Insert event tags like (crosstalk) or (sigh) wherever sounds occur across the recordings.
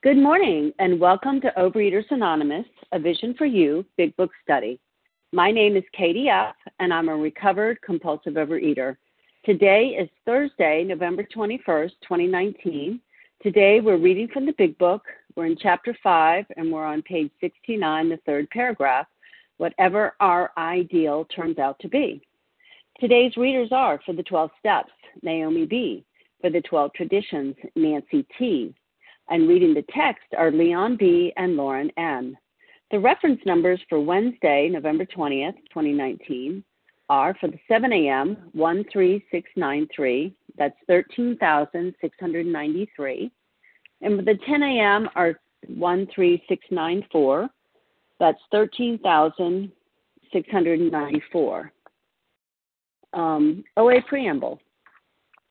Good morning, and welcome to Overeaters Anonymous, a Vision for You Big Book Study. My name is Katie F., and I'm a recovered compulsive overeater. Today is Thursday, November 21st, 2019. Today we're reading from the Big Book. We're in Chapter 5, and we're on page 69, the third paragraph, whatever our ideal turns out to be. Today's readers are for the 12 Steps, Naomi B., for the 12 Traditions, Nancy T., and reading the text are Leon B. and Lauren N. The reference numbers for Wednesday, November 20th, 2019 are for the 7 a.m. 13693, that's 13,693, and for the 10 a.m. are 13694, that's 13,694. Um, OA Preamble.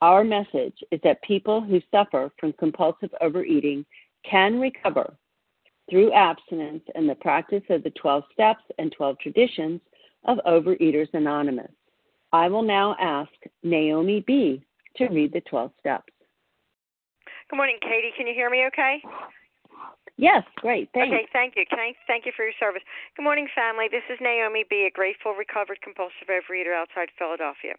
our message is that people who suffer from compulsive overeating can recover through abstinence and the practice of the 12 steps and 12 traditions of Overeaters Anonymous. I will now ask Naomi B. to read the 12 steps. Good morning, Katie. Can you hear me okay? Yes, great. Thanks. Okay, thank you. I thank you for your service? Good morning, family. This is Naomi B., a grateful, recovered compulsive overeater outside Philadelphia.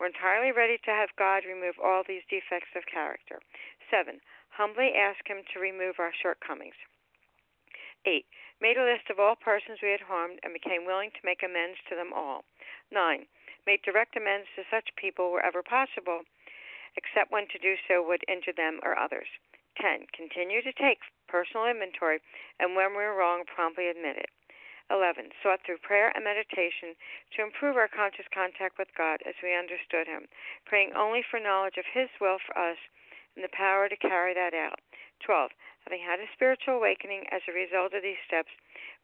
We're entirely ready to have God remove all these defects of character. 7. Humbly ask Him to remove our shortcomings. 8. Made a list of all persons we had harmed and became willing to make amends to them all. 9. Made direct amends to such people wherever possible, except when to do so would injure them or others. 10. Continue to take personal inventory and when we were wrong, promptly admit it. 11. Sought through prayer and meditation to improve our conscious contact with God as we understood Him, praying only for knowledge of His will for us and the power to carry that out. 12. Having had a spiritual awakening as a result of these steps,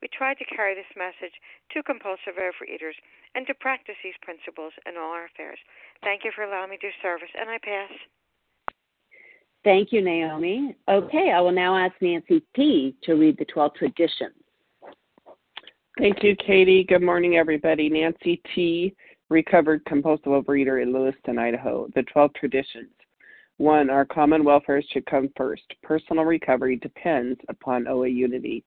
we tried to carry this message to compulsive overeaters and to practice these principles in all our affairs. Thank you for allowing me to do service, and I pass. Thank you, Naomi. Okay, I will now ask Nancy T. to read the 12 traditions. Thank you, Katie. Good morning, everybody. Nancy T., recovered compulsive overeater in Lewiston, Idaho. The 12 traditions. One, our common welfare should come first. Personal recovery depends upon OA unity.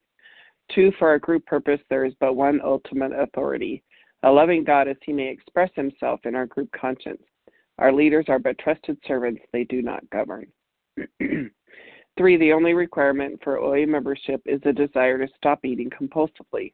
Two, for our group purpose, there is but one ultimate authority, a loving God as he may express himself in our group conscience. Our leaders are but trusted servants, they do not govern. (clears throat) Three, the only requirement for OA membership is a desire to stop eating compulsively.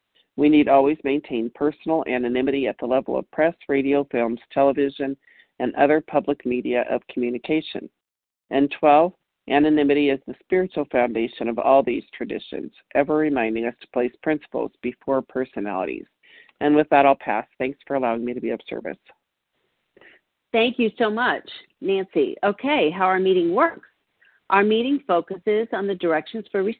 We need always maintain personal anonymity at the level of press, radio, films, television, and other public media of communication. And 12. Anonymity is the spiritual foundation of all these traditions, ever reminding us to place principles before personalities. And with that, I'll pass. Thanks for allowing me to be of service. Thank you so much, Nancy. Okay, how our meeting works. Our meeting focuses on the directions for, re-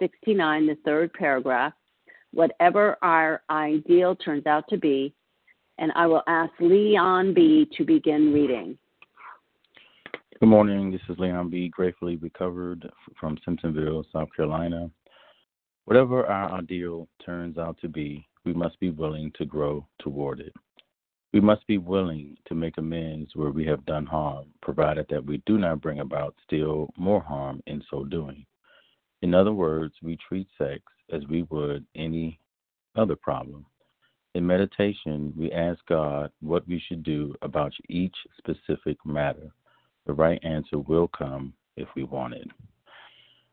69, the third paragraph, whatever our ideal turns out to be, and I will ask Leon B. to begin reading. Good morning. This is Leon B. Gratefully recovered from Simpsonville, South Carolina. Whatever our ideal turns out to be, we must be willing to grow toward it. We must be willing to make amends where we have done harm, provided that we do not bring about still more harm in so doing. In other words, we treat sex as we would any other problem. In meditation, we ask God what we should do about each specific matter. The right answer will come if we want it.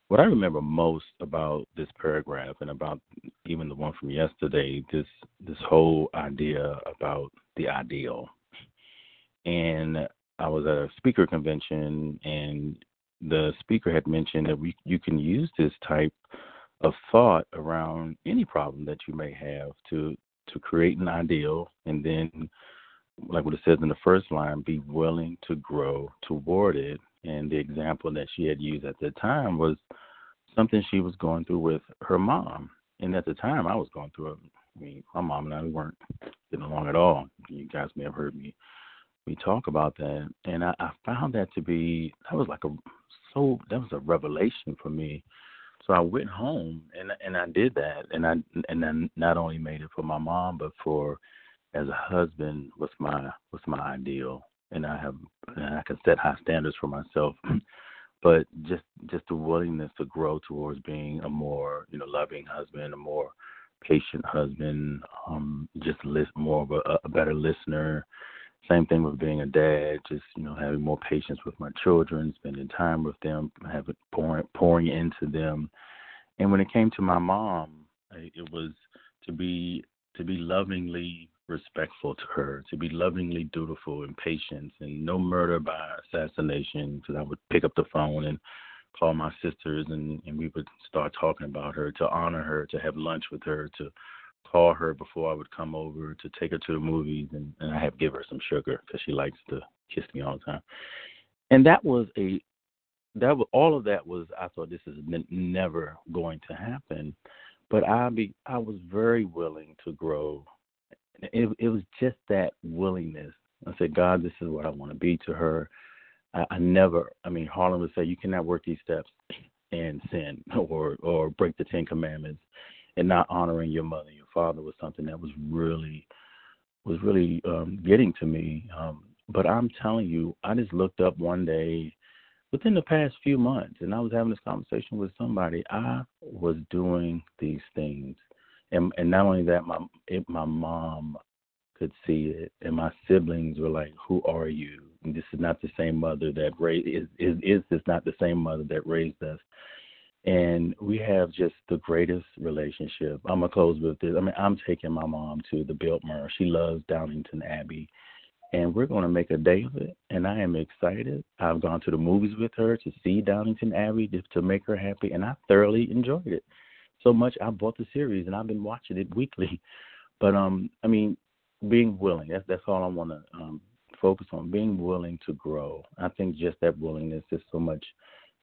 What I remember most about this paragraph and about even the one from yesterday, this this whole idea about the ideal. And I was at a speaker convention, and the speaker had mentioned that we you can use this type of thought around any problem that you may have to to create an ideal, and then, like what it says in the first line, be willing to grow toward it. And the example that she had used at the time was something she was going through with her mom. And at the time, I was going through it. I mean, my mom and I we weren't getting along at all. You guys may have heard me we talk about that, and I, I found that to be that was like a so that was a revelation for me. So I went home and and I did that, and I and then not only made it for my mom, but for as a husband was my was my ideal, and I have and I can set high standards for myself. (clears throat) but just just the willingness to grow towards being a more you know loving husband, a more patient husband, um, just list more of a, a better listener. Same thing with being a dad, just you know having more patience with my children, spending time with them, having pouring pouring into them. And when it came to my mom, it was to be to be lovingly respectful to her, to be lovingly dutiful and patient, and no murder by assassination. Because I would pick up the phone and call my sisters and, and we would start talking about her, to honor her, to have lunch with her, to call her before I would come over, to take her to the movies, and, and I have give her some sugar because she likes to kiss me all the time. And that was a that was all of that was I thought this is never going to happen, but I be I was very willing to grow. It it was just that willingness. I said, God, this is what I want to be to her. I, I never, I mean, Harlan would say, you cannot work these steps and sin (laughs) or or break the Ten Commandments and not honoring your mother, your father was something that was really was really um, getting to me. Um, but I'm telling you, I just looked up one day within the past few months, and I was having this conversation with somebody. I was doing these things, and and not only that, my it, my mom could see it, and my siblings were like, "Who are you?" And this is not the same mother that raised is is is this not the same mother that raised us? And we have just the greatest relationship. I'm gonna close with this. I mean, I'm taking my mom to the Biltmore. She loves Downton Abbey, and we're to make a day of it. And I am excited. I've gone to the movies with her to see Downton Abbey to, to make her happy, and I thoroughly enjoyed it so much. I bought the series and I've been watching it weekly. (laughs) But um, I mean, being willing. That's that's all I want to um focus on. Being willing to grow. I think just that willingness is so much.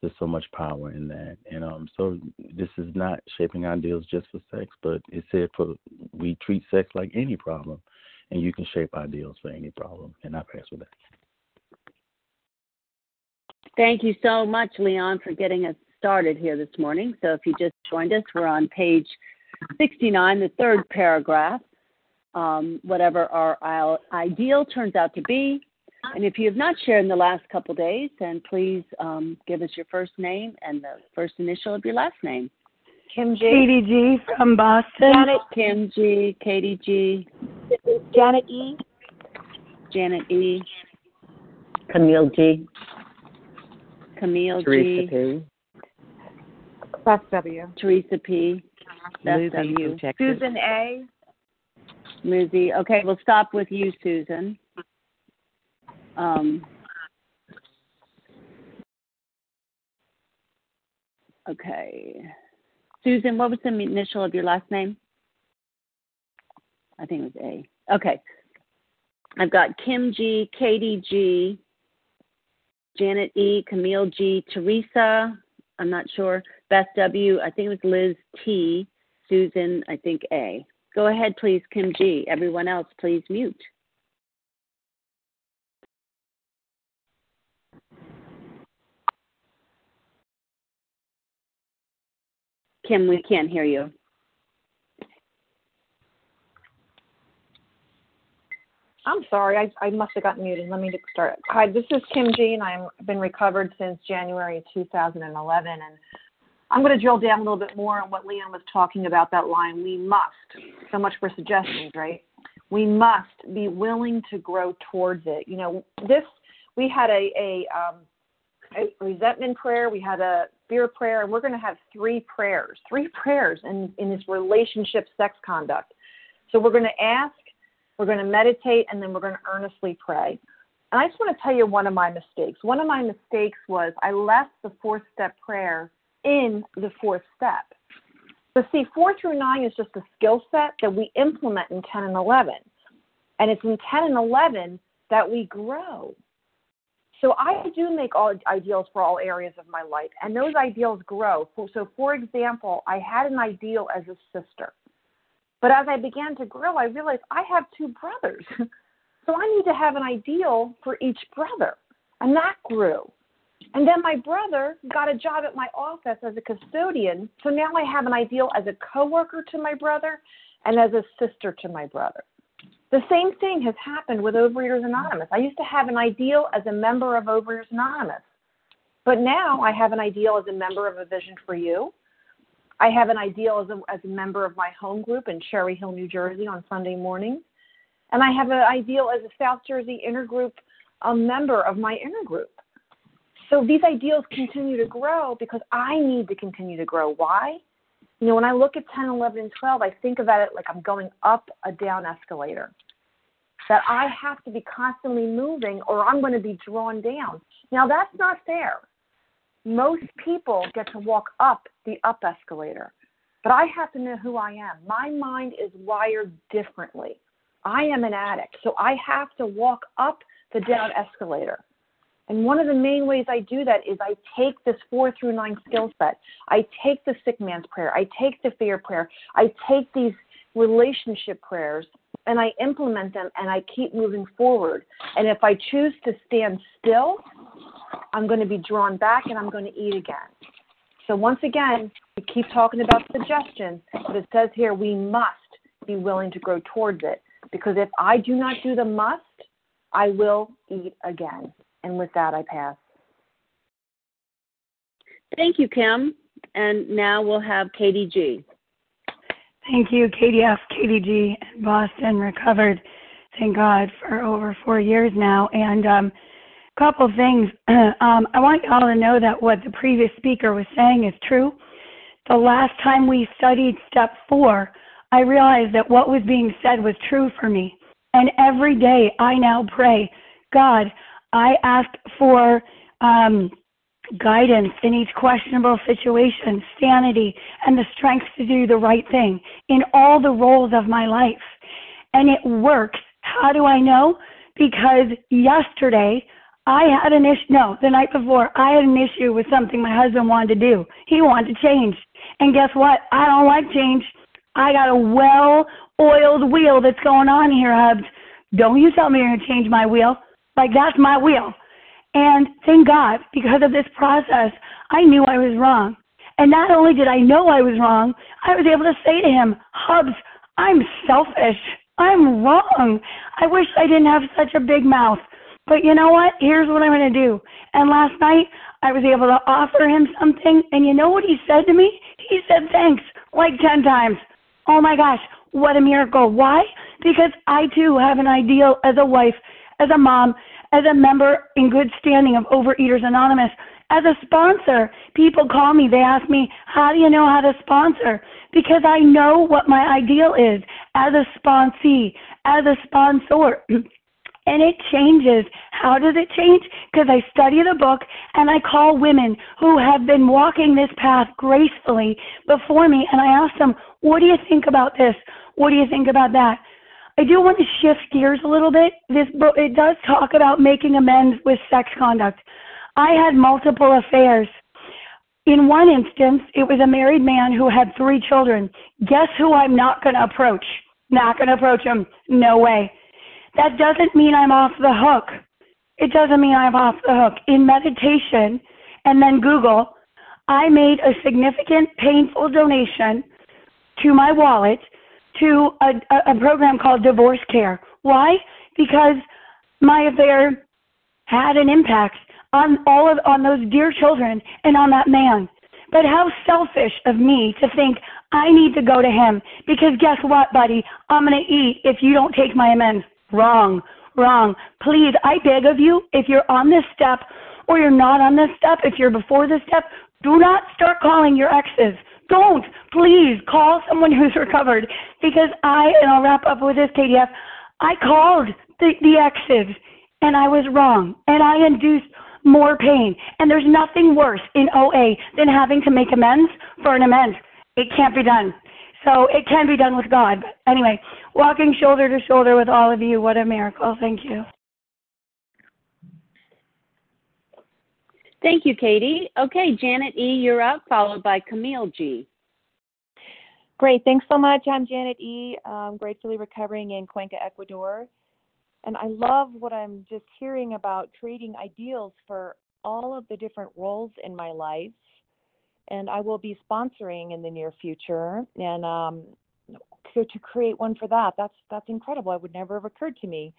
There's so much power in that, and um, so this is not shaping ideals just for sex, but it's said for we treat sex like any problem and you can shape ideals for any problem. And I pass with that. Thank you so much, Leon, for getting us started here this morning. So if you just joined us, we're on page 69, the third paragraph. Um, whatever our ideal turns out to be. And if you have not shared in the last couple days, then please um, give us your first name and the first initial of your last name. Kim G. Katie G. from Boston. Janet. Kim G. Katie G. Janet E. Janet E. Camille G. Camille Teresa G. P. Beth W. Teresa P. Beth W. Susan A. Lizzie. Okay, we'll stop with you, Susan. Um, okay. Susan, what was the initial of your last name? I think it was A. Okay. I've got Kim G, Katie G, Janet E, Camille G, Teresa, I'm not sure, Beth W, I think it was Liz T, Susan, I think A. Go ahead, please, Kim G. Everyone else, please mute. Kim, we can't hear you. I'm sorry, I, I must have gotten muted. Let me start. Hi, this is Kim Jean. I've been recovered since January 2011. And I'm going to drill down a little bit more on what Leon was talking about that line. We must, so much for suggestions, right? We must be willing to grow towards it. You know, this, we had a, a, um, resentment prayer, we had a fear prayer, and we're going to have three prayers, three prayers in, in this relationship sex conduct. So we're going to ask, we're going to meditate, and then we're going to earnestly pray. And I just want to tell you one of my mistakes. One of my mistakes was I left the fourth step prayer in the fourth step. But see, four through nine is just a skill set that we implement in 10 and 11. And it's in 10 and 11 that we grow. So I do make all ideals for all areas of my life, and those ideals grow. So, for example, I had an ideal as a sister, but as I began to grow, I realized I have two brothers, (laughs) so I need to have an ideal for each brother, and that grew. And then my brother got a job at my office as a custodian, so now I have an ideal as a coworker to my brother and as a sister to my brother. The same thing has happened with Overeaters Anonymous. I used to have an ideal as a member of Overeaters Anonymous, but now I have an ideal as a member of A Vision for You. I have an ideal as a, as a member of my home group in Cherry Hill, New Jersey on Sunday mornings. And I have an ideal as a South Jersey intergroup a member of my intergroup. So these ideals continue to grow because I need to continue to grow. Why? You know, when I look at 10, 11, and 12, I think about it like I'm going up a down escalator that I have to be constantly moving or I'm going to be drawn down. Now, that's not fair. Most people get to walk up the up escalator, but I have to know who I am. My mind is wired differently. I am an addict, so I have to walk up the down escalator. And one of the main ways I do that is I take this four through nine skill set. I take the sick man's prayer. I take the fear prayer. I take these relationship prayers and I implement them and I keep moving forward. And if I choose to stand still, I'm going to be drawn back and I'm going to eat again. So once again, we keep talking about suggestions, but it says here we must be willing to grow towards it. Because if I do not do the must, I will eat again. And with that, I pass. Thank you, Kim. And now we'll have Katie G. Thank you, KDF, KDG, in Boston, recovered, thank God, for over four years now. And um, a couple things. (clears throat) um, I want y'all to know that what the previous speaker was saying is true. The last time we studied step four, I realized that what was being said was true for me. And every day I now pray, God, I ask for um, guidance in each questionable situation, sanity, and the strength to do the right thing in all the roles of my life. And it works. How do I know? Because yesterday I had an issue, no, the night before, I had an issue with something my husband wanted to do. He wanted to change. And guess what? I don't like change. I got a well oiled wheel that's going on here, Hubs. Don't you tell me you're going to change my wheel. Like, that's my wheel. And thank God, because of this process, I knew I was wrong. And not only did I know I was wrong, I was able to say to him, Hubs, I'm selfish. I'm wrong. I wish I didn't have such a big mouth. But you know what? Here's what I'm going to do. And last night, I was able to offer him something. And you know what he said to me? He said thanks like 10 times. Oh my gosh, what a miracle. Why? Because I too have an ideal as a wife, as a mom, as a member in good standing of Overeaters Anonymous. As a sponsor, people call me, they ask me, How do you know how to sponsor? Because I know what my ideal is as a sponsee, as a sponsor. (clears throat) and it changes. How does it change? Because I study the book and I call women who have been walking this path gracefully before me and I ask them, What do you think about this? What do you think about that? I do want to shift gears a little bit. This book it does talk about making amends with sex conduct. I had multiple affairs. In one instance, it was a married man who had three children. Guess who I'm not going to approach? Not going to approach him. No way. That doesn't mean I'm off the hook. It doesn't mean I'm off the hook. In meditation and then Google, I made a significant painful donation to my wallet to a, a program called Divorce Care. Why? Because my affair had an impact on all of on those dear children and on that man. But how selfish of me to think I need to go to him because guess what, buddy? I'm to eat if you don't take my amends. Wrong, wrong. Please, I beg of you, if you're on this step or you're not on this step, if you're before this step, do not start calling your exes. Don't. Please call someone who's (laughs) recovered because I, and I'll wrap up with this, KDF, I called the, the exes and I was wrong and I induced more pain. And there's nothing worse in OA than having to make amends for an amends. It can't be done. So it can be done with God. But anyway, walking shoulder to shoulder with all of you, what a miracle. Thank you. Thank you, Katie. Okay, Janet E., you're up, followed by Camille G. Great. Thanks so much. I'm Janet E., I'm gratefully recovering in Cuenca, Ecuador. And I love what I'm just hearing about creating ideals for all of the different roles in my life. And I will be sponsoring in the near future and um, to, to create one for that. That's that's incredible. It would never have occurred to me.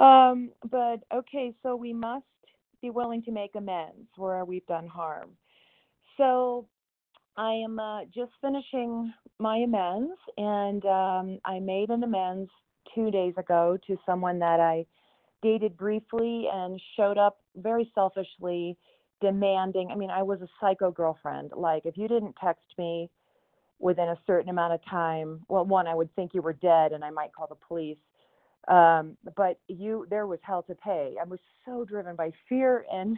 Um, but okay, so we must be willing to make amends where we've done harm. So I am uh, just finishing my amends, and um, I made an amends two days ago to someone that I dated briefly and showed up very selfishly demanding. I mean, I was a psycho girlfriend. Like, if you didn't text me within a certain amount of time, well, one, I would think you were dead and I might call the police. Um, but you, there was hell to pay. I was so driven by fear and,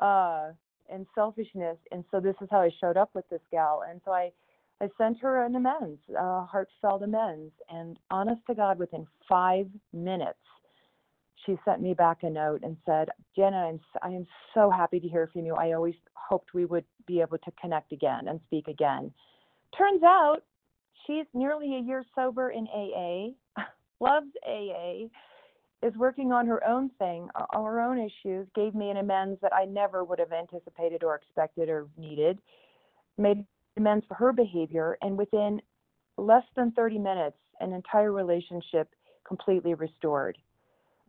uh, and selfishness. And so this is how I showed up with this gal. And so I, I sent her an amends, a heartfelt amends. And honest to God, within five minutes, she sent me back a note and said, Jenna, I'm, I am so happy to hear from you. I always hoped we would be able to connect again and speak again. Turns out she's nearly a year sober in AA (laughs) loves AA, is working on her own thing, her own issues, gave me an amends that I never would have anticipated or expected or needed, made amends for her behavior, and within less than 30 minutes, an entire relationship completely restored.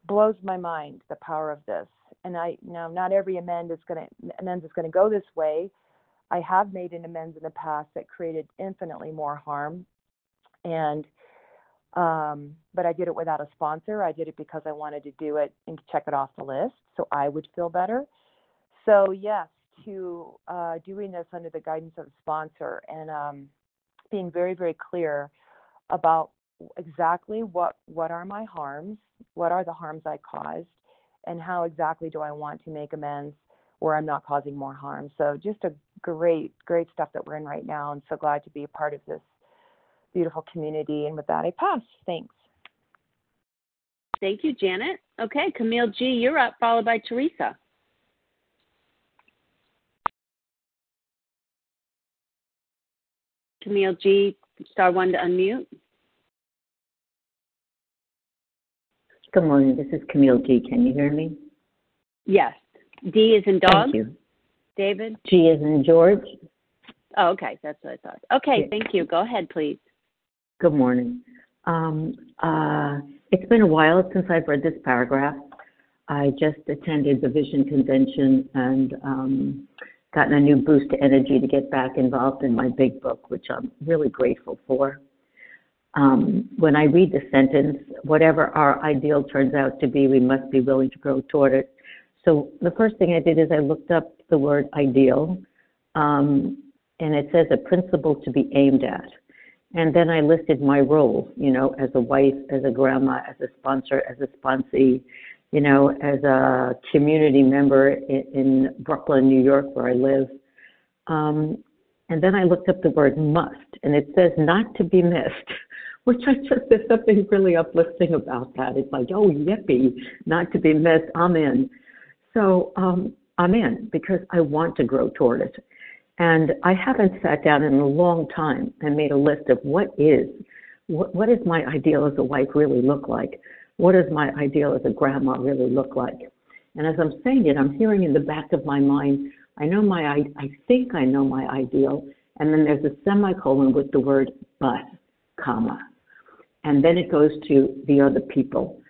Blows my mind the power of this. And I know not every amend is going to amends is going to go this way. I have made an amends in the past that created infinitely more harm, and um, but I did it without a sponsor. I did it because I wanted to do it and check it off the list so I would feel better. So, yes, to uh, doing this under the guidance of a sponsor and um, being very, very clear about exactly what what are my harms, what are the harms I caused, and how exactly do I want to make amends where I'm not causing more harm. So just a great, great stuff that we're in right now, and so glad to be a part of this beautiful community. And with that, I pass. Thanks. Thank you, Janet. Okay, Camille G, you're up, followed by Teresa. Camille G, star one to unmute. Good morning. This is Camille G. Can you hear me? Yes. D is in dog. Thank you. David? G is in George. Oh, okay. That's what I thought. Okay, Yeah. thank you. Go ahead, please. Good morning. Um, uh, it's been a while since I've read this paragraph. I just attended the Vision Convention and um, gotten a new boost to energy to get back involved in my big book, which I'm really grateful for. Um, when I read the sentence, whatever our ideal turns out to be, we must be willing to grow toward it. So the first thing I did is I looked up the word ideal, um, and it says a principle to be aimed at. And then I listed my role, you know, as a wife, as a grandma, as a sponsor, as a sponsee, you know, as a community member in, in Brooklyn, New York, where I live. Um, and then I looked up the word must, and it says not to be missed, (laughs) which I just, there's something really uplifting about that. It's like, oh, yippee, not to be missed, I'm in. So um, I'm in because I want to grow toward it. And I haven't sat down in a long time and made a list of what is, what, what does my ideal as a wife really look like? What does my ideal as a grandma really look like? And as I'm saying it, I'm hearing in the back of my mind, I know my, I, I think I know my ideal, and then there's a semicolon with the word but, comma. And then it goes to the other people.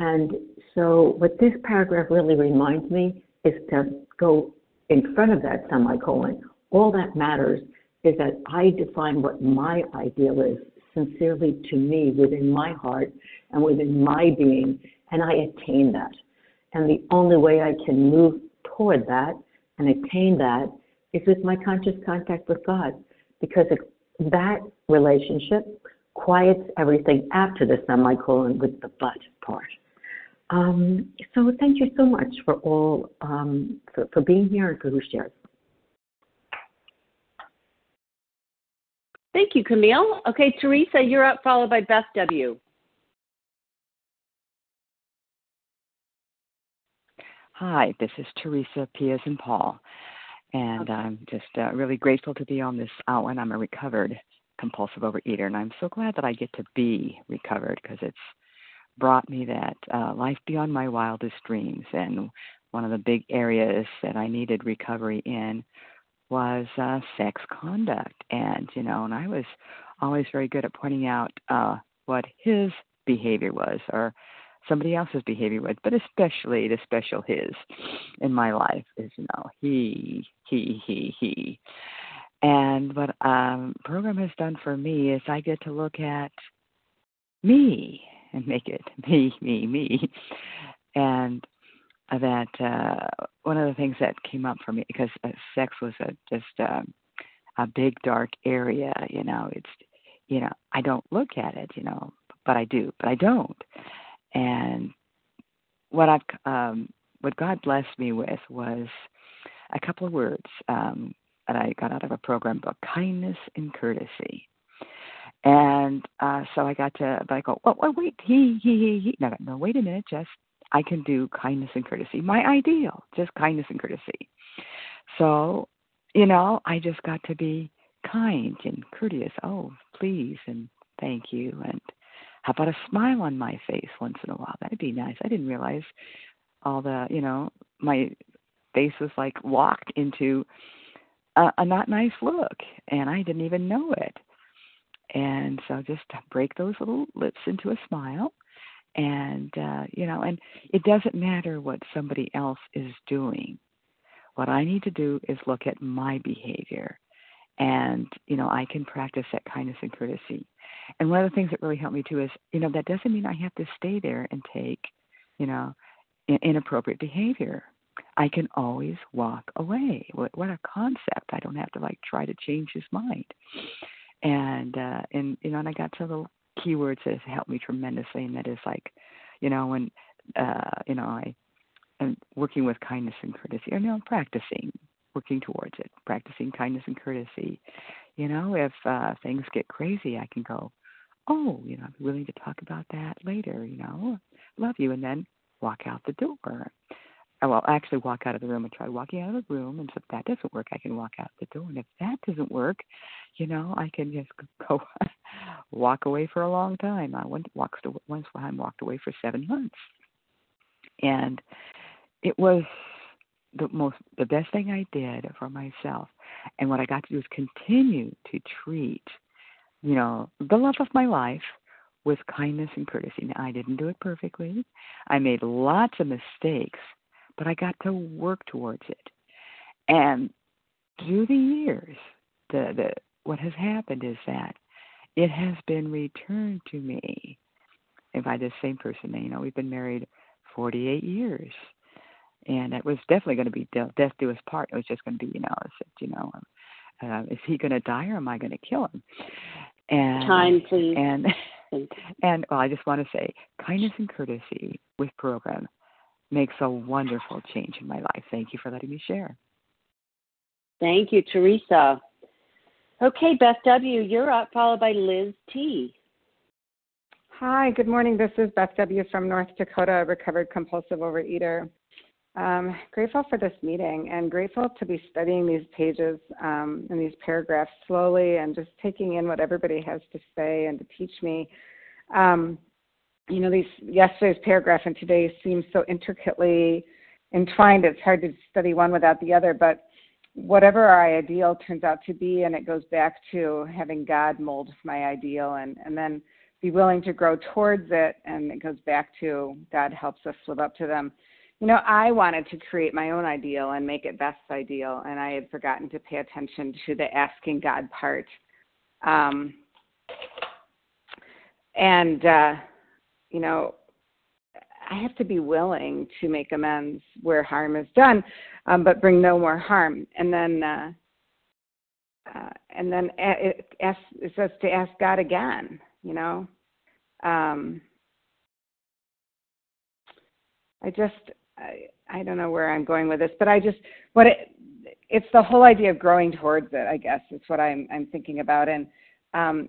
And so what this paragraph really reminds me is to go in front of that semicolon. All that matters is that I define what my ideal is sincerely to me within my heart and within my being, and I attain that. And the only way I can move toward that and attain that is with my conscious contact with God, because that relationship quiets everything after the semicolon with the but part. Um, so thank you so much for all um, for, for being here and for who shares. Thank you, Camille. Okay, Teresa, you're up, followed by Beth W. Hi, this is Teresa Piaz and Paul, and I'm just uh, really grateful to be on this hour. I'm a recovered compulsive overeater, and I'm so glad that I get to be recovered because it's brought me that uh, life beyond my wildest dreams. And one of the big areas that I needed recovery in was uh, sex conduct. And, you know, and I was always very good at pointing out uh, what his behavior was or somebody else's behavior was, but especially the special his in my life is, you know, he, he, he, he. And what um program has done for me is I get to look at me and make it (laughs) me, me, me. And that uh one of the things that came up for me because uh, sex was a just um a big dark area, you know, it's you know, I don't look at it, you know, but I do, but I don't. And what I've um what God blessed me with was a couple of words um that I got out of a program book, kindness and courtesy. And uh, so I got to, but I go, oh wait, he, he, he, he. No, no, wait a minute, just I can do kindness and courtesy. My ideal, just kindness and courtesy. So, you know, I just got to be kind and courteous. Oh, please and thank you. And how about a smile on my face once in a while? That'd be nice. I didn't realize all the, you know, my face was like locked into a, a not nice look, and I didn't even know it. And so just break those little lips into a smile, and uh, you know, and it doesn't matter what somebody else is doing. What I need to do is look at my behavior, and you know, I can practice that kindness and courtesy. And one of the things that really helped me too is, you know, that doesn't mean I have to stay there and take, you know, inappropriate behavior I can always walk away. What, what a concept! I don't have to like try to change his mind. And uh, and you know, and I got to the keywords that have helped me tremendously, and that is like, you know, when uh, you know I am working with kindness and courtesy, or know, practicing, working towards it, practicing kindness and courtesy. You know, if uh, things get crazy, I can go, oh, you know, I'm willing to talk about that later. You know, love you, and then walk out the door. Uh, well, actually walk out of the room and try walking out of the room. And if that doesn't work, I can walk out the door. And if that doesn't work, you know, I can just (laughs) go walk away for a long time. I went walked once time walked away for seven months, and it was the most the best thing I did for myself. And what I got to do is continue to treat, you know, the love of my life with kindness and courtesy. Now, I didn't do it perfectly. I made lots of mistakes but I got to work towards it. And through the years, the, the what has happened is that it has been returned to me and by the same person. You know, we've been married 48 years, and it was definitely going to be death do us part. It was just going to be, you know, I said, you know, uh, is he going to die or am I going to kill him? And time, please. And (laughs) and well, I just want to say, kindness and courtesy with program makes a wonderful change in my life. Thank you for letting me share. Thank you, Teresa. Okay, Beth W., you're up, followed by Liz T. Hi, good morning. This is Beth W. from North Dakota, recovered compulsive overeater. Um, grateful for this meeting and grateful to be studying these pages um, and these paragraphs slowly and just taking in what everybody has to say and to teach me. Um, you know, these yesterday's paragraph and today's seem so intricately entwined. It's hard to study one without the other, but whatever our ideal turns out to be, and it goes back to having God mold my ideal, and and then be willing to grow towards it, and it goes back to God helps us live up to them. You know, I wanted to create my own ideal and make it best ideal, and I had forgotten to pay attention to the asking God part. Um, and uh, you know, I have to be willing to make amends where harm is done, um, but bring no more harm. And then, uh, uh, and then it, asks, it says to ask God again. You know, um, I just I, I don't know where I'm going with this, but I just what it it's the whole idea of growing towards it. I guess it's what I'm I'm thinking about, and um,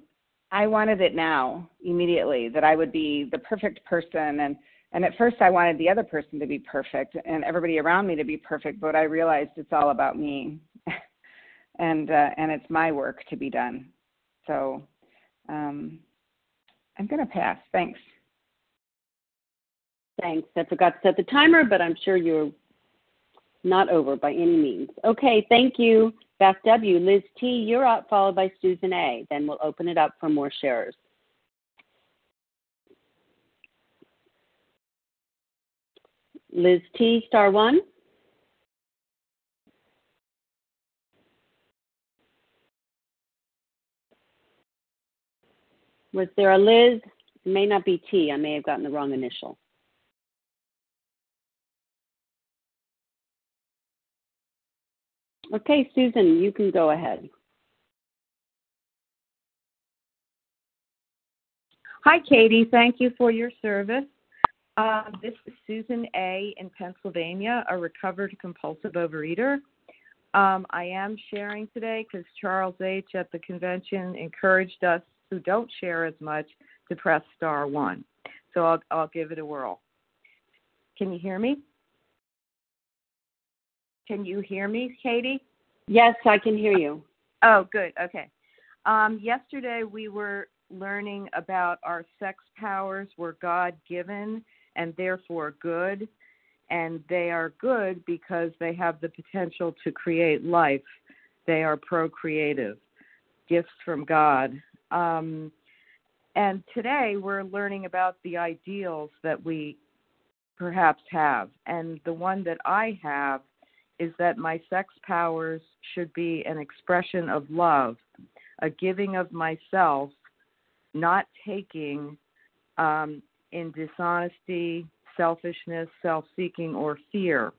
I wanted it now, immediately, that I would be the perfect person. And, and at first, I wanted the other person to be perfect and everybody around me to be perfect, but I realized it's all about me. (laughs) and, uh, and it's my work to be done. So um, I'm going to pass. Thanks. Thanks. I forgot to set the timer, but I'm sure you're not over by any means. Okay, thank you. Beth W. Liz T., you're up, followed by Susan A. Then we'll open it up for more shares. Liz T., star one. Was there a Liz? It may not be T. I may have gotten the wrong initial. Okay, Susan, you can go ahead. Hi, Katie. Thank you for your service. Uh, this is Susan A. in Pennsylvania, a recovered compulsive overeater. Um, I am sharing today because Charles H. at the convention encouraged us who don't share as much to press star one. So I'll, I'll give it a whirl. Can you hear me? Can you hear me, Katie? Yes, I can hear you. Oh, good. Okay. Um, yesterday we were learning about our sex powers were God given and therefore good, and they are good because they have the potential to create life. They are procreative, gifts from God. Um, and today we're learning about the ideals that we perhaps have. And the one that I have is that my sex powers should be an expression of love, a giving of myself, not taking um, in dishonesty, selfishness, self seeking, or fear.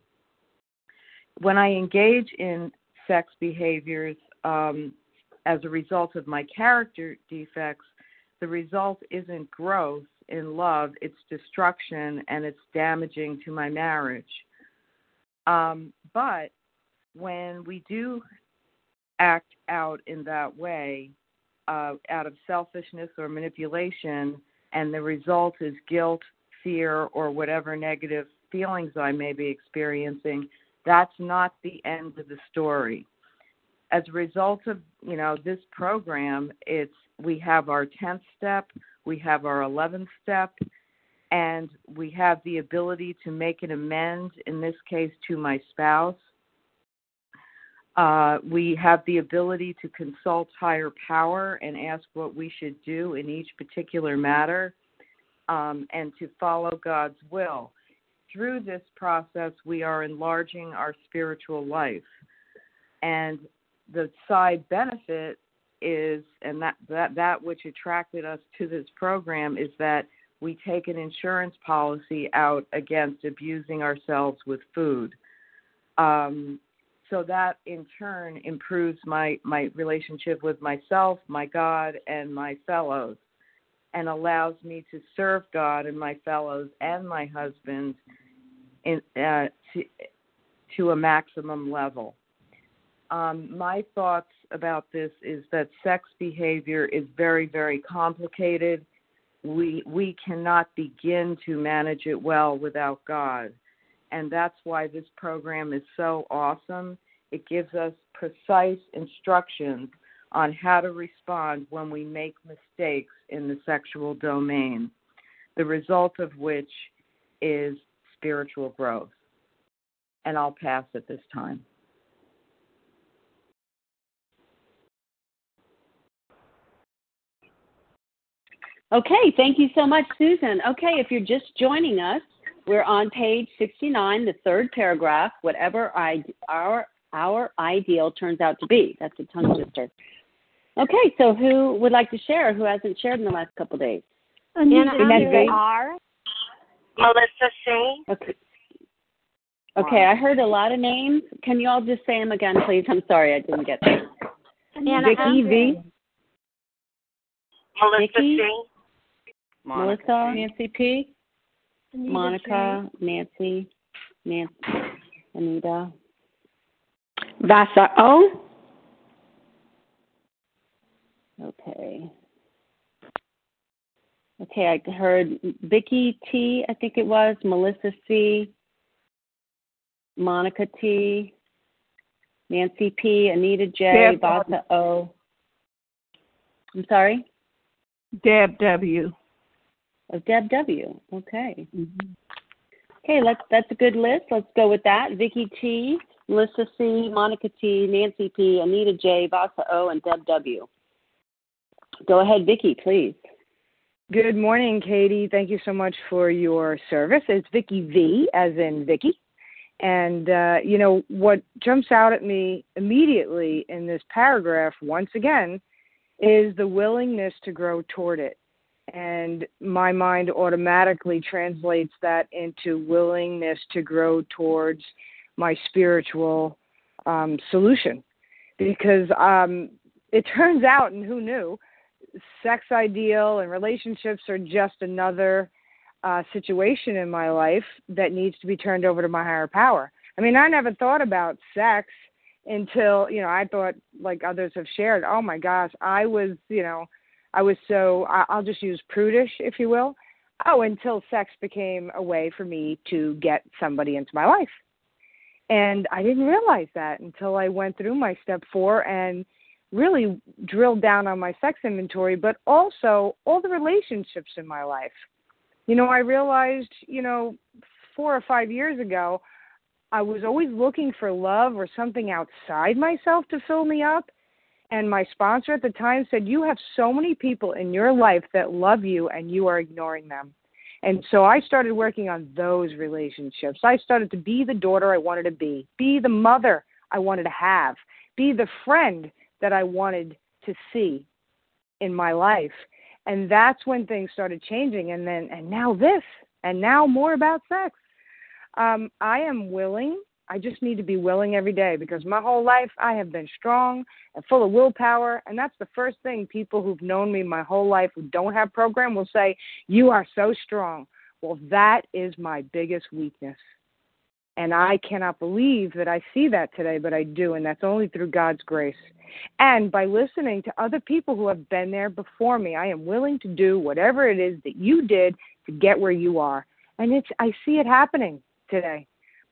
When I engage in sex behaviors um, as a result of my character defects, the result isn't growth in love, it's destruction and it's damaging to my marriage. Um, but when we do act out in that way, uh, out of selfishness or manipulation, and the result is guilt, fear, or whatever negative feelings I may be experiencing, that's not the end of the story. As a result of you know this program, it's we have our tenth step, we have our eleventh step, and we have the ability to make an amend. In this case, to my spouse. Uh, we have the ability to consult higher power and ask what we should do in each particular matter um, and to follow God's will. Through this process, we are enlarging our spiritual life. And the side benefit is, and that, that, that which attracted us to this program is that we take an insurance policy out against abusing ourselves with food. Um, so that in turn improves my my relationship with myself, my God, and my fellows, and allows me to serve God and my fellows and my husband in uh, to to a maximum level. Um, my thoughts about this is that sex behavior is very very complicated. We we cannot begin to manage it well without God and that's why this program is so awesome. It gives us precise instructions on how to respond when we make mistakes in the sexual domain, the result of which is spiritual growth. And I'll pass at this time. Okay, thank you so much, Susan. Okay, if you're just joining us, we're on page 69, the third paragraph, whatever I, our, our ideal turns out to be. That's a tongue twister. Okay, so who would like to share? Who hasn't shared in the last couple of days? Anita R. Melissa C. Okay. Okay, I heard a lot of names. Can you all just say them again, please? I'm sorry, I didn't get that. Anna Vicky V. Melissa Vicky? C. Melissa. Nancy P. Anita Monica, Nancy, Nancy, Anita. Vasa O. Okay. Okay, I heard Vicky T, I think it was, Melissa C, Monica T, Nancy P, Anita J, Deb Vasa O. I'm sorry? Deb W. Oh, Deb W. Okay. Okay, let's that's a good list. Let's go with that. Vicky T, Melissa C, Monica T, Nancy P, Anita J, Vasa O, and Deb W. Go ahead, Vicky, please. Good morning, Katie. Thank you so much for your service. It's Vicky V, as in Vicky. And, uh, you know, what jumps out at me immediately in this paragraph, once again, is the willingness to grow toward it. And my mind automatically translates that into willingness to grow towards my spiritual um, solution. Because um, it turns out, and who knew, sex ideal and relationships are just another uh, situation in my life that needs to be turned over to my higher power. I mean, I never thought about sex until, you know, I thought, like others have shared, oh my gosh, I was, you know, I was so, I'll just use prudish, if you will. Oh, until sex became a way for me to get somebody into my life. And I didn't realize that until I went through my step four and really drilled down on my sex inventory, but also all the relationships in my life. You know, I realized, you know, four or five years ago, I was always looking for love or something outside myself to fill me up. And my sponsor at the time said, You have so many people in your life that love you and you are ignoring them. And so I started working on those relationships. I started to be the daughter I wanted to be, be the mother I wanted to have, be the friend that I wanted to see in my life. And that's when things started changing. And then, and now this, and now more about sex. Um, I am willing I just need to be willing every day because my whole life I have been strong and full of willpower. And that's the first thing people who've known me my whole life who don't have program will say, You are so strong. Well, that is my biggest weakness. And I cannot believe that I see that today, but I do. And that's only through God's grace. And by listening to other people who have been there before me, I am willing to do whatever it is that you did to get where you are. And it's I see it happening today.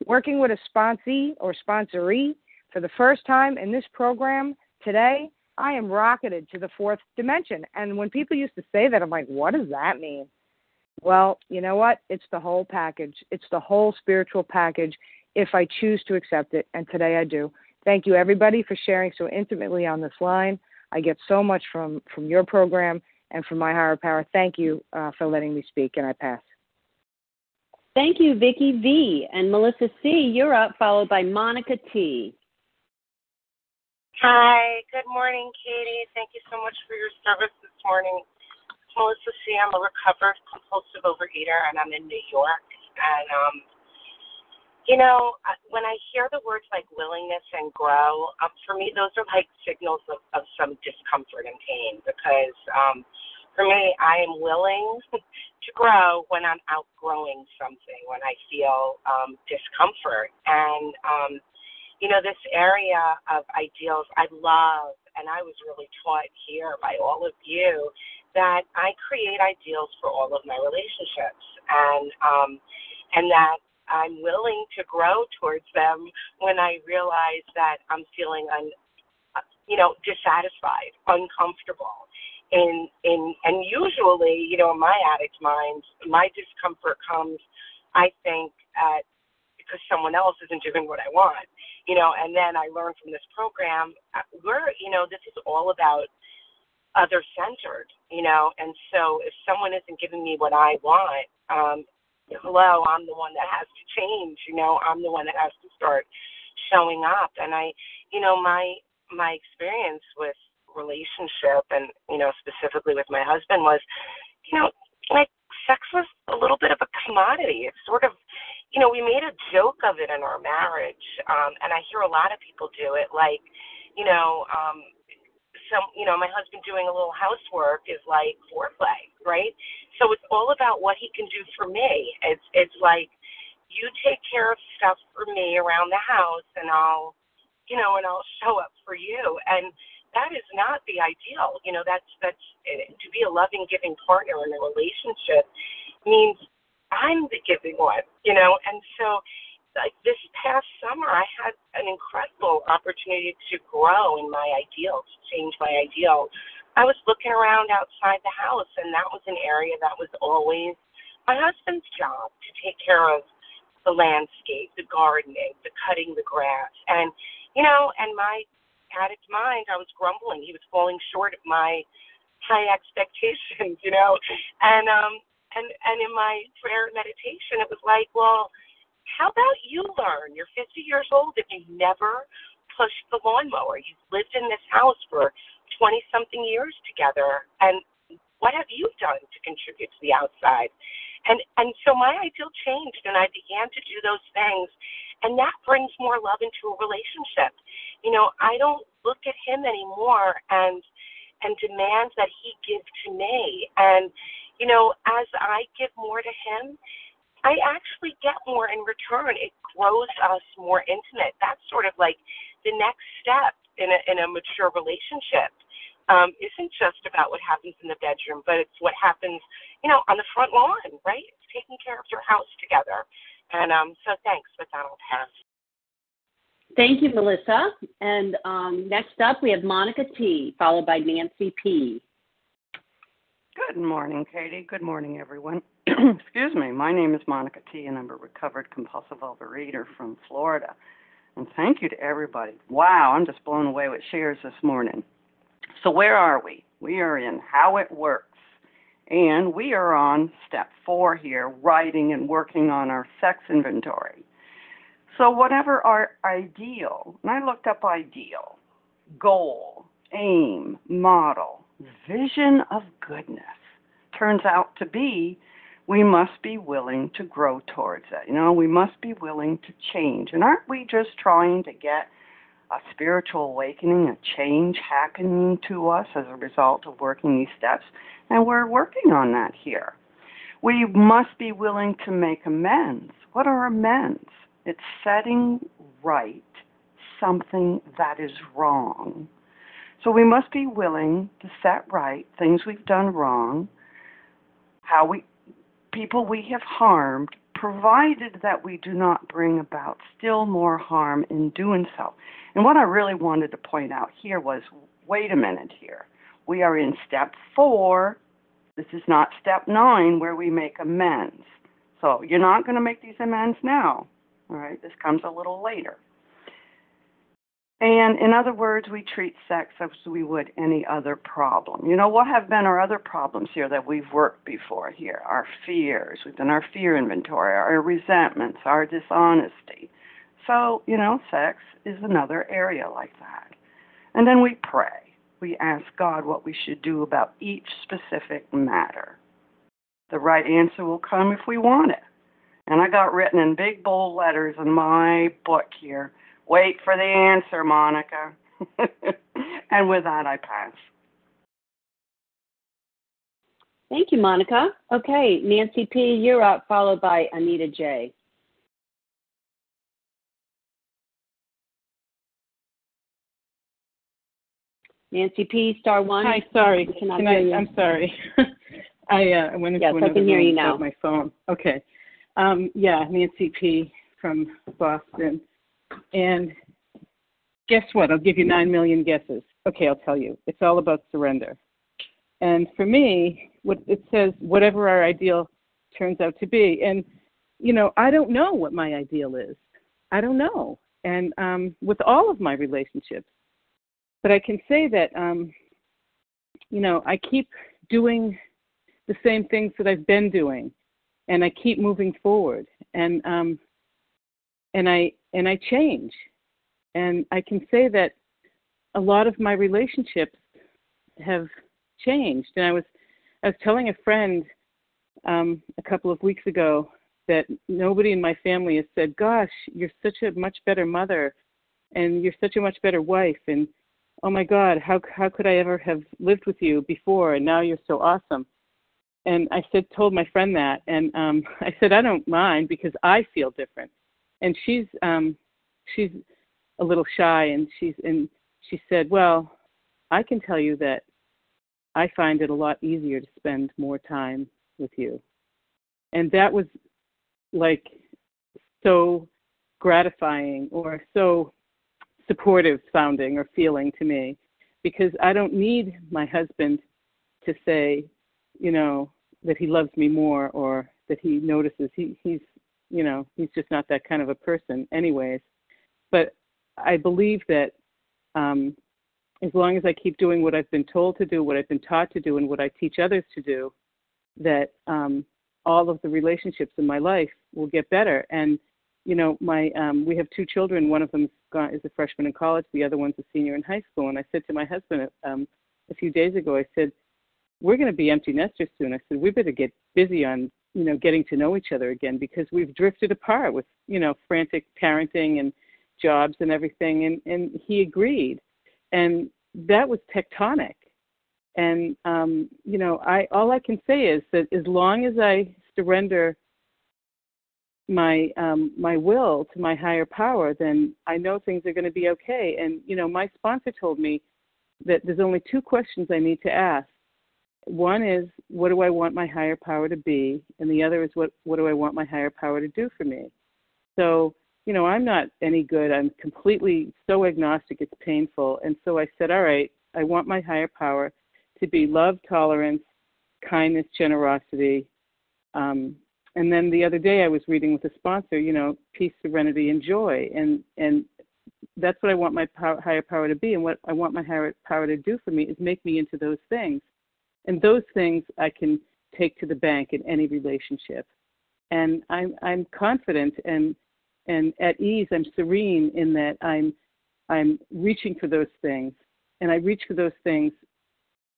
Working with a sponsee or sponsoree for the first time in this program today, I am rocketed to the fourth dimension. And when people used to say that, I'm like, what does that mean? Well, you know what? It's the whole package. It's the whole spiritual package if I choose to accept it. And today I do. Thank you, everybody, for sharing so intimately on this line. I get so much from, from your program and from my higher power. Thank you uh, for letting me speak, and I pass. Thank you, Vicky V. And Melissa C., you're up, followed by Monica T. Hi, good morning, Katie. Thank you so much for your service this morning. Melissa C. I'm a recovered compulsive overeater, and I'm in New York. And um, you know, when I hear the words like willingness and grow, um, for me, those are like signals of, of some discomfort and pain because um, for me, I am willing (laughs) to grow when I'm outgrowing something, when I feel um, discomfort. And, um, you know, this area of ideals I love, and I was really taught here by all of you that I create ideals for all of my relationships, and um, and that I'm willing to grow towards them when I realize that I'm feeling un, you know, dissatisfied, uncomfortable in in and usually you know in my addict mind my discomfort comes i think at because someone else isn't doing what i want you know and then i learn from this program uh, we're you know this is all about other centered you know and so if someone isn't giving me what i want um hello i'm the one that has to change you know i'm the one that has to start showing up and i you know my my experience with relationship and you know specifically with my husband was you know like sex was a little bit of a commodity. It's sort of you know we made a joke of it in our marriage um and i hear a lot of people do it like you know um some you know my husband doing a little housework is like foreplay right? So it's all about what he can do for me. It's it's like you take care of stuff for me around the house and i'll you know and i'll show up for you. And that is not the ideal. You know, that's that's to be a loving, giving partner in a relationship means I'm the giving one. You know, and so like this past summer, I had an incredible opportunity to grow in my ideal, to change my ideal. I was looking around outside the house, and that was an area that was always my husband's job to take care of the landscape, the gardening, the cutting the grass, and you know, and my addict mind, I was grumbling. He was falling short of my high expectations, (laughs) you know. And um and and in my prayer meditation it was like, well, how about you learn? You're 50 years old if you never pushed the lawnmower. You've lived in this house for 20 something years together and what have you done to contribute to the outside? And and so my ideal changed and I began to do those things and that brings more love into a relationship. You know, I don't look at him anymore and and demand that he give to me. And you know, as I give more to him, I actually get more in return. It grows us more intimate. That's sort of like the next step in a in a mature relationship. Um, isn't just about what happens in the bedroom, but it's what happens, you know, on the front lawn, right? It's taking care of your house together. And um, so thanks, with that, I'll pass. Thank you, Melissa. And um, next up, we have Monica T., followed by Nancy P. Good morning, Katie. Good morning, everyone. (clears throat) Excuse me. My name is Monica T., and I'm a recovered compulsive overeater from Florida. And thank you to everybody. Wow, I'm just blown away with shares this morning. So, where are we? We are in How It Works. And we are on step four here, writing and working on our sex inventory. So, whatever our ideal, and I looked up ideal, goal, aim, model, vision of goodness turns out to be we must be willing to grow towards it. You know, we must be willing to change. And aren't we just trying to get a spiritual awakening, a change happening to us as a result of working these steps? And we're working on that here. We must be willing to make amends. What are amends? It's setting right something that is wrong. So we must be willing to set right things we've done wrong, how we people we have harmed, provided that we do not bring about still more harm in doing so. And what I really wanted to point out here was wait a minute here. We are in step four. This is not step nine where we make amends. So you're not going to make these amends now. All right, this comes a little later. And in other words, we treat sex as we would any other problem. You know, what have been our other problems here that we've worked before here? Our fears. We've done our fear inventory, our resentments, our dishonesty. So, you know, sex is another area like that. And then we pray. We ask God what we should do about each specific matter. The right answer will come if we want it. And I got written in big bold letters in my book here Wait for the answer, Monica. (laughs) and with that, I pass. Thank you, Monica. Okay, Nancy P., you're up, followed by Anita J. Nancy P. Star one. Hi, sorry. Can I, I'm sorry. (laughs) I uh, went into Yes, I can hear you now. my phone. Okay. Um, yeah, Nancy P. from Boston. And guess what? I'll give you nine million guesses. Okay, I'll tell you. It's all about surrender. And for me, what it says, whatever our ideal turns out to be. And you know, I don't know what my ideal is. I don't know. And um, with all of my relationships, but I can say that um, you know I keep doing the same things that I've been doing, and I keep moving forward, and um, and I and I change, and I can say that a lot of my relationships have changed. And I was I was telling a friend um, a couple of weeks ago that nobody in my family has said, "Gosh, you're such a much better mother, and you're such a much better wife," and oh my God, how how could I ever have lived with you before, and now you're so awesome. And I said, told my friend that, and um, (laughs) I said, I don't mind because I feel different. And she's um, she's a little shy, and she's and she said, well, I can tell you that I find it a lot easier to spend more time with you. And that was like so gratifying or so supportive sounding or feeling to me because I don't need my husband to say, you know, that he loves me more or that he notices he he's you know, he's just not that kind of a person anyways. But I believe that um as long as I keep doing what I've been told to do, what I've been taught to do and what I teach others to do, that um all of the relationships in my life will get better and you know, my um, we have two children. One of them is a freshman in college. The other one's a senior in high school. And I said to my husband um, a few days ago, I said, "We're going to be empty nesters soon." I said, "We better get busy on you know getting to know each other again because we've drifted apart with you know frantic parenting and jobs and everything." And and he agreed, and that was tectonic. And um, you know, I all I can say is that as long as I surrender my um my will to my higher power then i know things are going to be okay and you know my sponsor told me that there's only two questions i need to ask one is what do i want my higher power to be? And the other is what what do i want my higher power to do for me? So you know i'm not any good. I'm completely so agnostic it's painful. And so i said all right i want my higher power to be love tolerance kindness generosity. Um and then the other day I was reading with a sponsor, you know, peace, serenity, and joy, and and that's what I want my power, higher power to be, and what I want my higher power to do for me is make me into those things, and those things I can take to the bank in any relationship, and I'm I'm confident and and at ease. I'm serene in that I'm I'm reaching for those things, and I reach for those things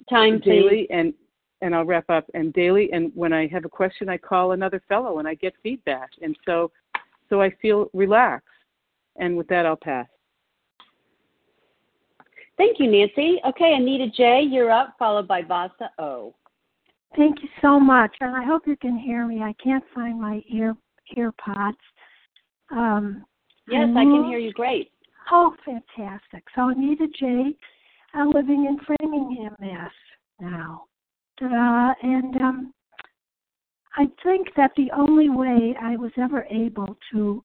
Time, daily please. and and I'll wrap up. And daily, and when I have a question, I call another fellow and I get feedback. And so, so I feel relaxed. And with that, I'll pass. Thank you, Nancy. Okay, Anita J, you're up, followed by Vasa O. Thank you so much, and I hope you can hear me. I can't find my ear ear pods. Um, yes, I, I can hear you great. Oh, fantastic! So Anita J, I'm living in Framingham, Mass. Now, uh, and um, I think that the only way I was ever able to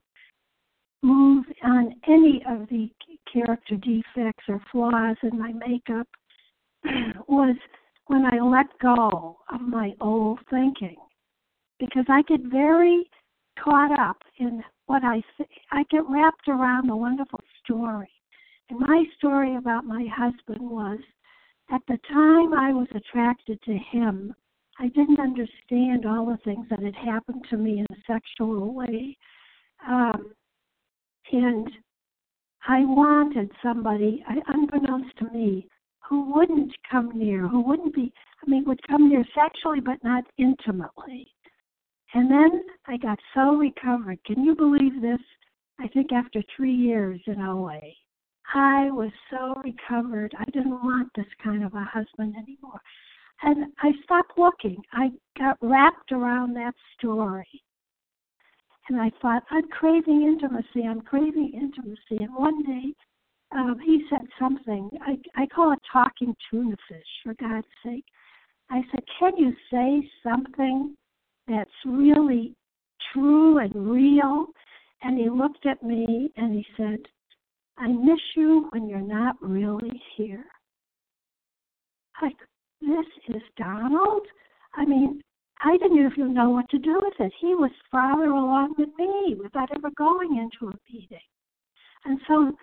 move on any of the character defects or flaws in my makeup (clears throat) was when I let go of my old thinking. Because I get very caught up in what I th- I get wrapped around a wonderful story. And my story about my husband was at the time I was attracted to him, I didn't understand all the things that had happened to me in a sexual way. Um, and I wanted somebody, unbeknownst to me, who wouldn't come near, who wouldn't be, I mean, would come near sexually but not intimately. And then I got so recovered. Can you believe this? I think after three years in OA, I was so recovered. I didn't want this kind of a husband anymore. And I stopped looking. I got wrapped around that story. And I thought, I'm craving intimacy. I'm craving intimacy. And one day, um, he said something. I, I call it talking tuna fish, for God's sake. I said, Can you say something that's really true and real? And he looked at me and he said, I miss you when you're not really here. Like, this is Donald? I mean, I didn't even know what to do with it. He was farther along than me without ever going into a meeting. And so,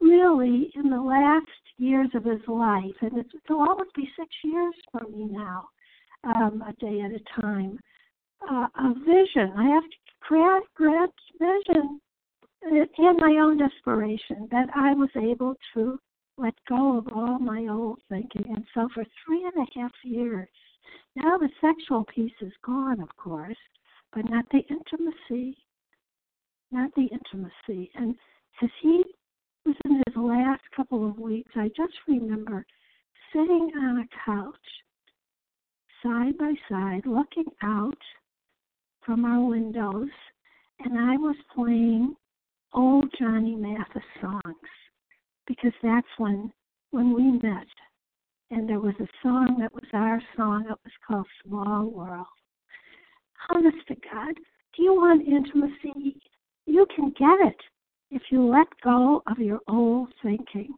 really, in the last years of his life, and it's, it'll almost be six years for me now, um, a day at a time, uh, a vision. I have to grant, grant vision and my own desperation that I was able to let go of all my old thinking. And so for three and a half years, now the sexual piece is gone, of course, but not the intimacy. Not the intimacy. And as he was in his last couple of weeks, I just remember sitting on a couch, side by side, looking out from our windows, and I was playing old Johnny Mathis songs because that's when when we met and there was a song that was our song it was called Small World. Honest to God, do you want intimacy? You can get it if you let go of your old thinking.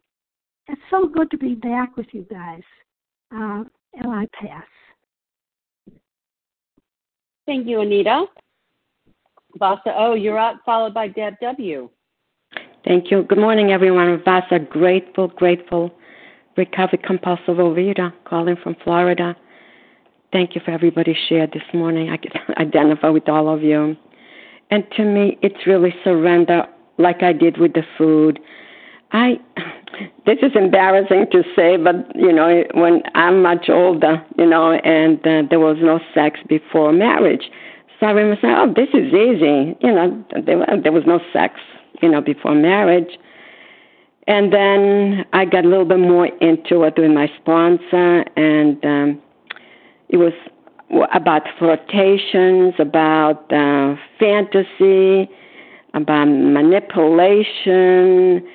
It's so good to be back with you guys. Uh, and I pass. Thank you, Anita. Vasa O, you're up, followed by Deb W. Thank you. Good morning, everyone. Vasa, grateful, grateful, recovered compulsive overeater, calling from Florida. Thank you for everybody shared this morning. I can (laughs) identify with all of you. And to me, it's really surrender, like I did with the food. I, (laughs) this is embarrassing to say, but you know, when I'm much older, you know, and uh, there was no sex before marriage so I remember saying, "Oh, this is easy." You know, there, there was no sex, you know, before marriage. And then I got a little bit more into it with my sponsor, and um, it was about flirtations, about uh, fantasy, about manipulation.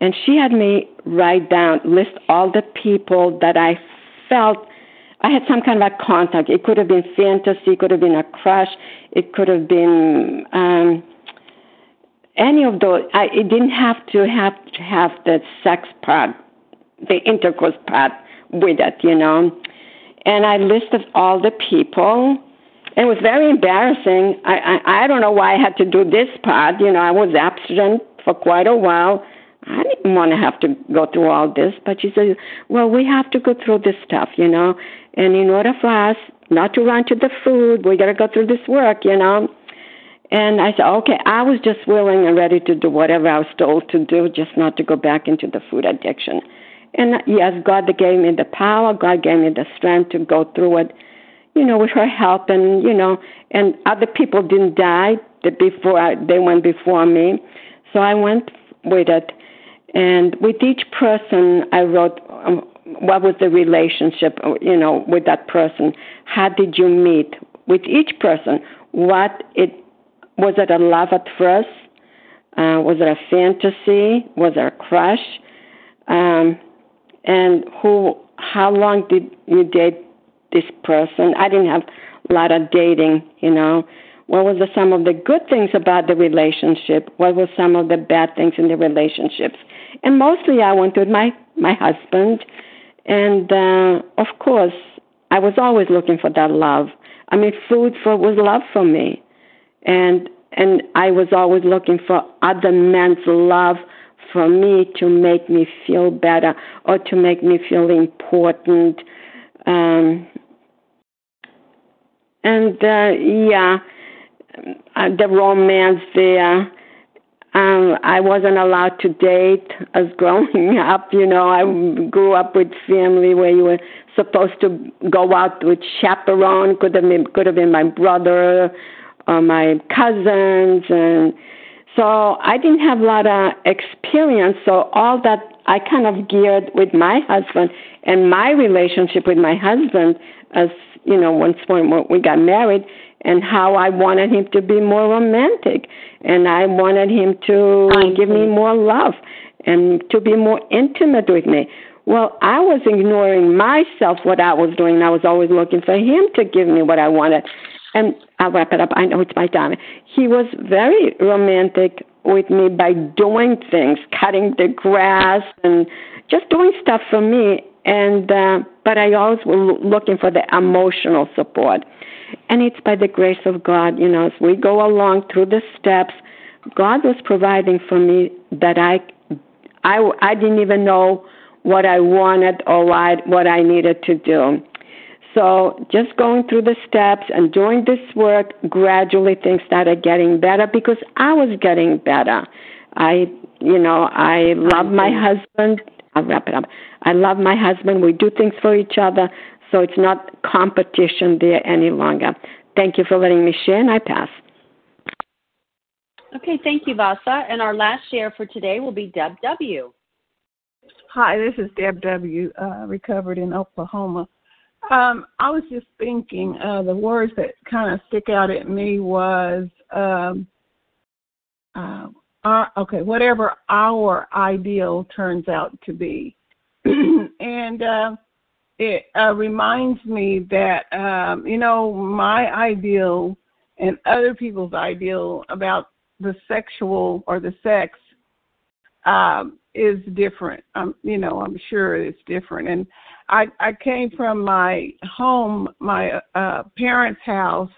And she had me write down, list all the people that I felt I had some kind of a contact. It could have been fantasy, it could have been a crush, it could have been um, any of those. I, it didn't have to have to have the sex part, the intercourse part with it, you know. And I listed all the people. It was very embarrassing. I, I I don't know why I had to do this part. You know, I was abstinent for quite a while. I didn't want to have to go through all this, but she said, "Well, we have to go through this stuff, you know." And in order for us not to run to the food, we got to go through this work, you know. And I said, okay, I was just willing and ready to do whatever I was told to do, just not to go back into the food addiction. And yes, God gave me the power, God gave me the strength to go through it. you know, with her help, and you know, and other people didn't die before I, they went before me, so I went with it. And with each person, I wrote um, what was the relationship, you know, with that person. How did you meet with each person? What it was it a love at first? Uh, was it a fantasy? Was it a crush? Um, and who? How long did you date this person? I didn't have a lot of dating, you know. What was the, some of the good things about the relationship? What were some of the bad things in the relationships? And mostly, I went with my my husband, and uh, of course, I was always looking for that love. I mean, food for was love for me, and and I was always looking for other men's love for me to make me feel better or to make me feel important. Um, and uh, yeah, uh, the romance there. Um, I wasn't allowed to date as (laughs) growing up. You know, I grew up with family where you were supposed to go out with chaperone. Could have been could have been my brother or my cousins, and so I didn't have a lot of experience. So all that I kind of geared with my husband and my relationship with my husband as you know once when we got married and how I wanted him to be more romantic and I wanted him to give me more love and to be more intimate with me. Well, I was ignoring myself what I was doing. I was always looking for him to give me what I wanted. And I'll wrap it up. I know it's my time. He was very romantic with me by doing things, cutting the grass and just doing stuff for me. And uh, but I always was looking for the emotional support. And it's by the grace of God, you know, as we go along through the steps, God was providing for me that I, I, I didn't even know what I wanted or what, what I needed to do. So just going through the steps and doing this work, gradually things started getting better because I was getting better. I, you know, I love my husband. I'll wrap it up. I love my husband. We do things for each other. So it's not competition there any longer. Thank you for letting me share, and I pass. Okay, thank you, Vasa. And our last share for today will be Deb W. Hi, this is Deb W. Uh, recovered in Oklahoma. Um, I was just thinking uh, the words that kind of stick out at me was um, uh, our, okay, whatever our ideal turns out to be, (clears throat) and uh, it uh, reminds me that um, you know my ideal and other people's ideal about the sexual or the sex um, is different. Um, you know, I'm sure it's different. And I I came from my home, my uh, parents' house,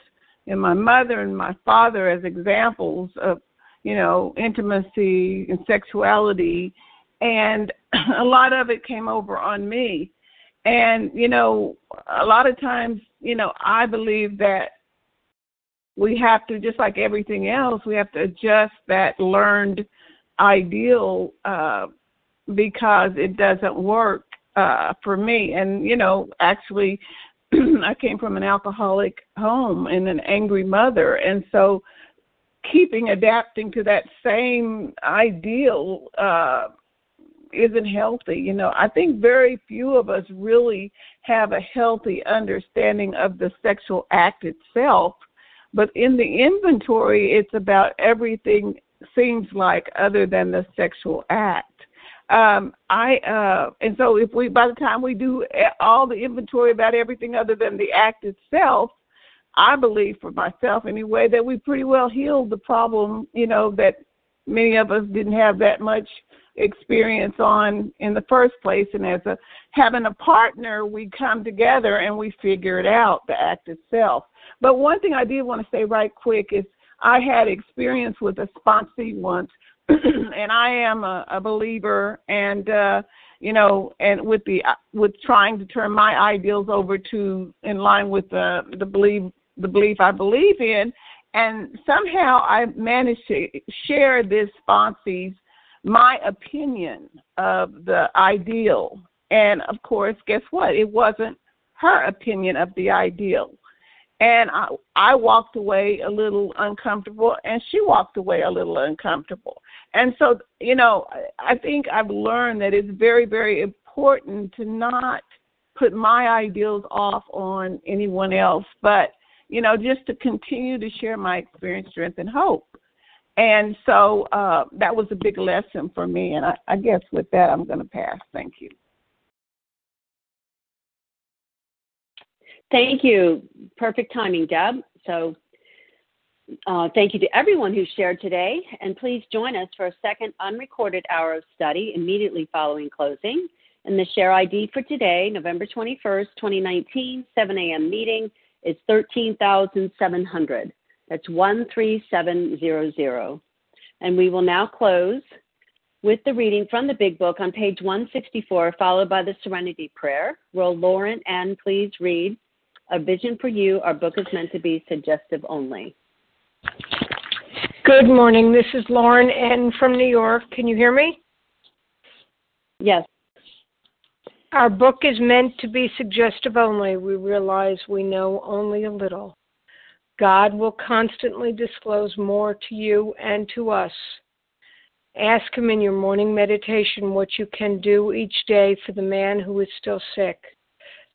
and my mother and my father as examples of you know intimacy and sexuality, and (clears throat) a lot of it came over on me. And, you know, a lot of times, you know, I believe that we have to, just like everything else, we have to adjust that learned ideal uh, because it doesn't work uh, for me. And, you know, actually, (clears throat) I came from an alcoholic home and an angry mother. And so, keeping adapting to that same ideal uh isn't healthy. You know, I think very few of us really have a healthy understanding of the sexual act itself. But in the inventory, it's about everything seems like other than the sexual act. Um, I uh, and so if we by the time we do all the inventory about everything other than the act itself, I believe for myself anyway that we pretty well healed the problem. You know that many of us didn't have that much experience on in the first place and as a having a partner we come together and we figure it out the act itself but one thing i did want to say right quick is i had experience with a sponsee once (clears throat) and i am a, a believer and uh you know and with the with trying to turn my ideals over to in line with the the belief the belief i believe in and somehow i managed to share this sponsee's my opinion of the ideal. And of course, guess what? It wasn't her opinion of the ideal. And I I walked away a little uncomfortable, and she walked away a little uncomfortable. And so, you know, I think I've learned that it's very, very important to not put my ideals off on anyone else, but you know, just to continue to share my experience, strength, and hope. And so uh, that was a big lesson for me. And I, I guess with that, I'm going to pass. Thank you. Thank you. Perfect timing, Deb. So uh, thank you to everyone who shared today. And please join us for a second unrecorded hour of study immediately following closing. And the share ID for today, November 21st, 2019, 7 a.m. meeting is 13,700. That's 13700. And we will now close with the reading from the Big Book on page 164, followed by the Serenity Prayer. Will Lauren and please read A Vision for You? Our book is meant to be suggestive only. Good morning. This is Lauren N. from New York. Can you hear me? Yes. Our book is meant to be suggestive only. We realize we know only a little. God will constantly disclose more to you and to us. Ask Him in your morning meditation what you can do each day for the man who is still sick.